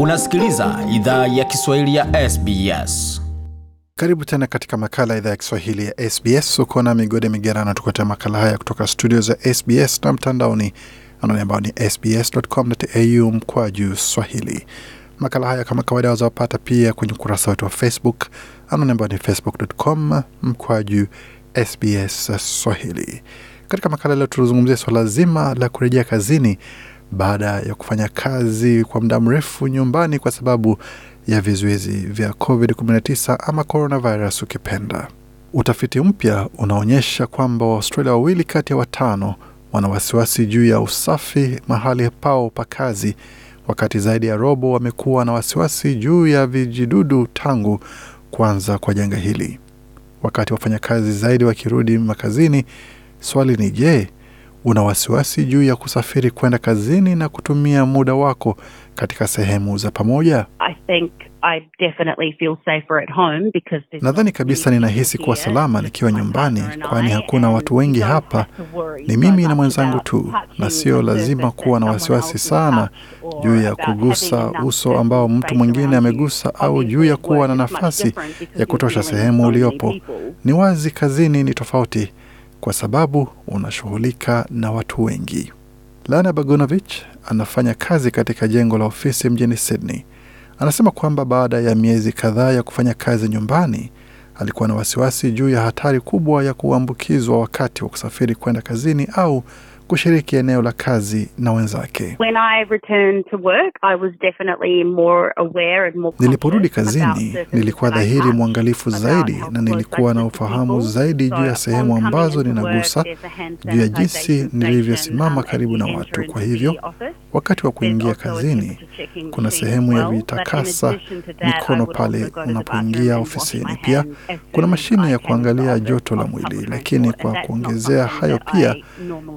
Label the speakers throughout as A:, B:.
A: Unasikiliza idhaa ya Kiswahili ya SBS.
B: Karibu tena katika makala ya idhaa ya Kiswahili ya SBS. Uko na Migode Migerano tukuletea makala haya kutoka studio za SBS na mtandaoni, anwani ambao ni sbs.com.au mkwaju swahili. Makala haya kama kawaida wazawapata pia kwenye ukurasa wetu wa Facebook, anwani ambao ni facebook.com mkwaju SBS Swahili. Katika makala leo tulizungumzia swala zima la kurejea kazini baada ya kufanya kazi kwa muda mrefu nyumbani kwa sababu ya vizuizi vya COVID-19 ama coronavirus ukipenda. Utafiti mpya unaonyesha kwamba Waustralia wawili kati ya watano wana wasiwasi juu ya usafi mahali pao pa kazi, wakati zaidi ya robo wamekuwa na wasiwasi juu ya vijidudu tangu kuanza kwa janga hili. Wakati wafanyakazi zaidi wakirudi makazini, swali ni je, una wasiwasi juu ya kusafiri kwenda kazini na kutumia muda wako katika sehemu za pamoja? Nadhani kabisa ninahisi kuwa salama nikiwa nyumbani, kwani hakuna watu wengi hapa, ni mimi na mwenzangu tu, na sio lazima kuwa na wasiwasi sana juu ya kugusa uso ambao mtu mwingine amegusa au juu ya kuwa na nafasi ya kutosha sehemu uliopo. Ni wazi kazini ni tofauti kwa sababu unashughulika na watu wengi. Lana Bagunovich anafanya kazi katika jengo la ofisi mjini Sydney. Anasema kwamba baada ya miezi kadhaa ya kufanya kazi nyumbani, alikuwa na wasiwasi juu ya hatari kubwa ya kuambukizwa wakati wa kusafiri kwenda kazini au kushiriki eneo la kazi na wenzake. Niliporudi kazini, nilikuwa dhahiri mwangalifu zaidi na nilikuwa na ufahamu zaidi juu ya sehemu ambazo ninagusa, juu ya jinsi nilivyosimama karibu na watu. Kwa hivyo, wakati wa kuingia kazini, kuna sehemu ya vitakasa mikono pale unapoingia ofisini. Pia kuna mashine ya kuangalia joto la mwili, lakini kwa kuongezea hayo pia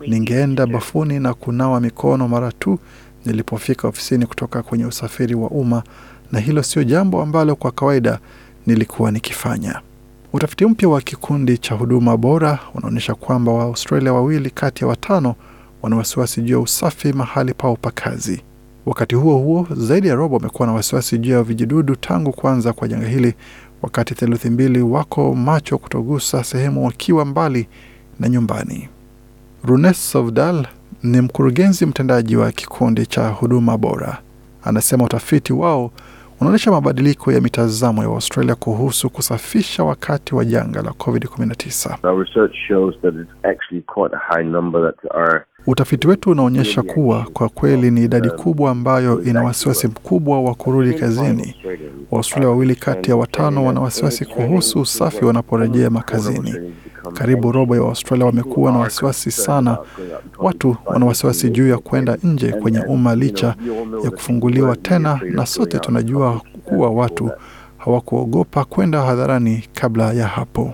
B: ningeenda bafuni na kunawa mikono mara tu nilipofika ofisini kutoka kwenye usafiri wa umma, na hilo sio jambo ambalo kwa kawaida nilikuwa nikifanya. Utafiti mpya wa kikundi cha huduma bora unaonyesha kwamba Waaustralia wawili kati ya watano wana wasiwasi juu ya usafi mahali pao pa kazi. Wakati huo huo, zaidi ya robo wamekuwa na wasiwasi juu ya vijidudu tangu kuanza kwa janga hili, wakati theluthi mbili wako macho kutogusa sehemu wakiwa mbali na nyumbani. Runes Sovdal ni mkurugenzi mtendaji wa kikundi cha huduma bora. Anasema utafiti wao unaonyesha mabadiliko ya mitazamo ya Australia kuhusu kusafisha wakati wa janga la COVID-19. Utafiti wetu unaonyesha kuwa kwa kweli ni idadi kubwa ambayo ina wasiwasi mkubwa wa kurudi kazini. Waaustralia wawili kati ya watano wana wasiwasi kuhusu usafi wanaporejea makazini. Karibu robo ya Waaustralia wamekuwa na wasiwasi sana. Watu wana wasiwasi juu ya kwenda nje kwenye umma licha ya kufunguliwa tena, na sote tunajua kuwa watu hawakuogopa kwenda hadharani kabla ya hapo.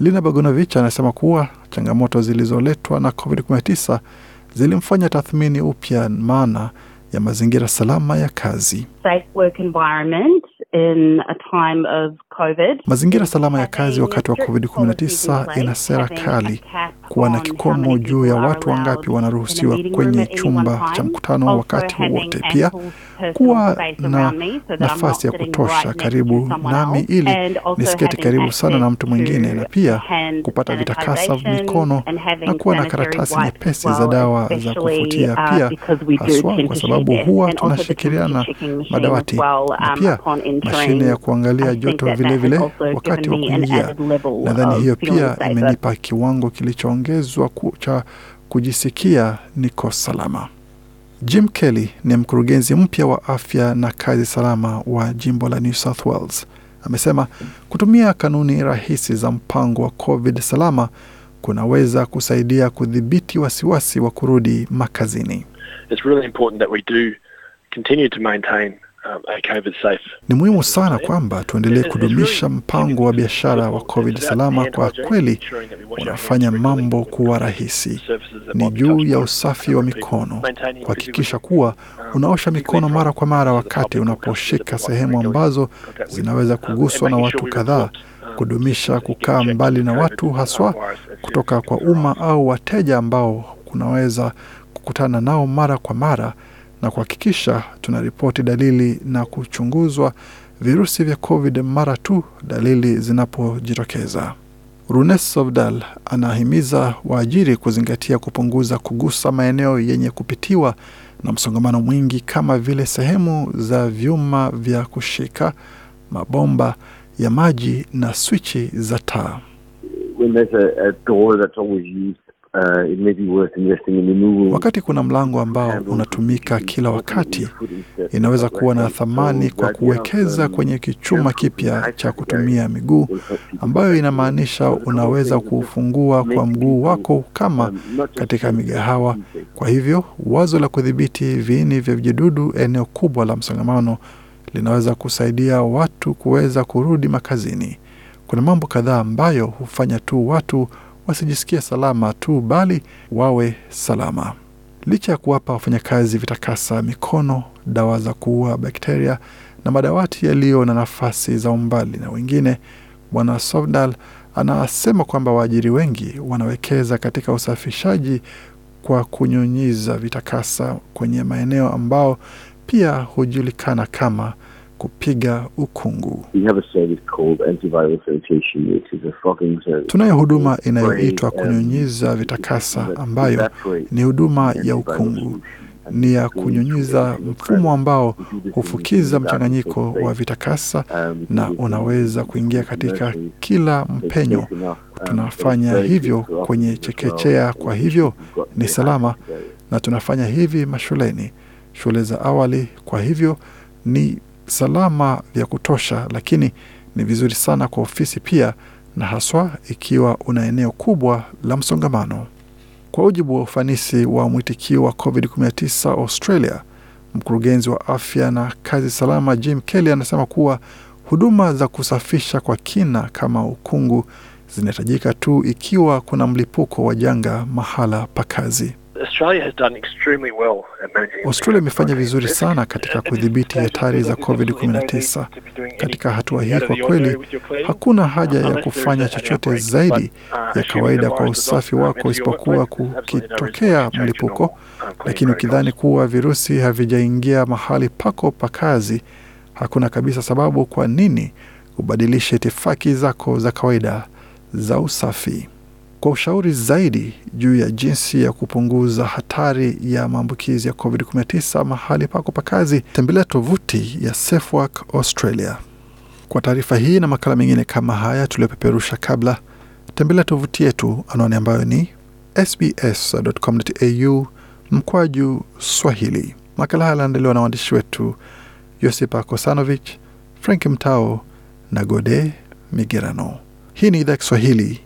B: Lina Bagunovich anasema kuwa changamoto zilizoletwa na COVID-19 zilimfanya tathmini upya maana ya mazingira salama ya kazi. Mazingira salama ya kazi wakati wa COVID-19 ina sera kali, kuwa na kikomo juu ya watu wangapi wanaruhusiwa kwenye chumba cha mkutano wakati wote. pia kuwa na nafasi ya kutosha karibu nami ili nisiketi karibu sana na mtu mwingine, na pia kupata vitakasa mikono na kuwa na karatasi nyepesi za dawa za kufutia, pia haswa kwa sababu huwa tunashirikiana madawati na pia mashine ya kuangalia joto vilevile wakati wa kuingia. Nadhani hiyo pia imenipa kiwango kilichoongezwa cha kujisikia niko salama. Jim Kelly ni mkurugenzi mpya wa afya na kazi salama wa jimbo la New South Wales. Amesema kutumia kanuni rahisi za mpango wa COVID salama kunaweza kusaidia kudhibiti wasiwasi wa kurudi makazini.
C: It's really important that we do continue to maintain
B: ni muhimu sana kwamba tuendelee kudumisha mpango wa biashara wa COVID salama. Kwa kweli unafanya mambo kuwa rahisi, ni juu ya usafi wa mikono, kuhakikisha kuwa unaosha mikono mara kwa mara wakati unaposhika sehemu ambazo zinaweza kuguswa na watu kadhaa, kudumisha kukaa mbali na watu, haswa kutoka kwa umma au wateja ambao kunaweza kukutana nao mara kwa mara na kuhakikisha tunaripoti dalili na kuchunguzwa virusi vya COVID mara tu dalili zinapojitokeza. Runes Sovdal anahimiza waajiri kuzingatia kupunguza kugusa maeneo yenye kupitiwa na msongamano mwingi kama vile sehemu za vyuma vya kushika, mabomba ya maji na swichi za taa. Wakati kuna mlango ambao unatumika kila wakati, inaweza kuwa na thamani kwa kuwekeza kwenye kichuma kipya cha kutumia miguu, ambayo inamaanisha unaweza kufungua kwa mguu wako kama katika migahawa. Kwa hivyo wazo la kudhibiti viini vya vijidudu eneo kubwa la msongamano linaweza kusaidia watu kuweza kurudi makazini. Kuna mambo kadhaa ambayo hufanya tu watu wasijisikie salama tu bali wawe salama. Licha ya kuwapa wafanyakazi vitakasa mikono, dawa za kuua bakteria na madawati yaliyo na nafasi za umbali na wengine, Bwana Sovdal anasema kwamba waajiri wengi wanawekeza katika usafishaji kwa kunyunyiza vitakasa kwenye maeneo ambao pia hujulikana kama kupiga ukungu. Tunayo huduma inayoitwa kunyunyiza vitakasa ambayo ni huduma ya ukungu. Ni ya kunyunyiza mfumo ambao hufukiza mchanganyiko wa vitakasa na unaweza kuingia katika kila mpenyo. Tunafanya hivyo kwenye chekechea, kwa hivyo ni salama, na tunafanya hivi mashuleni, shule za awali, kwa hivyo ni salama vya kutosha, lakini ni vizuri sana kwa ofisi pia, na haswa ikiwa una eneo kubwa la msongamano. Kwa ujibu wa ufanisi wa mwitikio wa COVID-19 Australia, mkurugenzi wa afya na kazi salama Jim Kelly anasema kuwa huduma za kusafisha kwa kina kama ukungu zinahitajika tu ikiwa kuna mlipuko wa janga mahala pa kazi. Australia imefanya vizuri sana katika kudhibiti hatari za COVID-19. Katika hatua hii, kwa kweli, hakuna haja ya kufanya chochote zaidi ya kawaida kwa usafi wako isipokuwa kukitokea mlipuko. Lakini ukidhani kuwa virusi havijaingia mahali pako pa kazi, hakuna kabisa sababu kwa nini ubadilishe itifaki zako za kawaida za usafi. Kwa ushauri zaidi juu ya jinsi ya kupunguza hatari ya maambukizi ya COVID-19 mahali pako pa kazi, tembelea tovuti ya SafeWork Australia. Kwa taarifa hii na makala mengine kama haya tuliyopeperusha kabla, tembelea tovuti yetu, anwani ambayo ni sbs.com.au mkwaju Swahili. Makala haya yaliandaliwa na waandishi wetu Josipa Kosanovich, Frank Mtao na Gode Migerano. Hii ni idhaa Kiswahili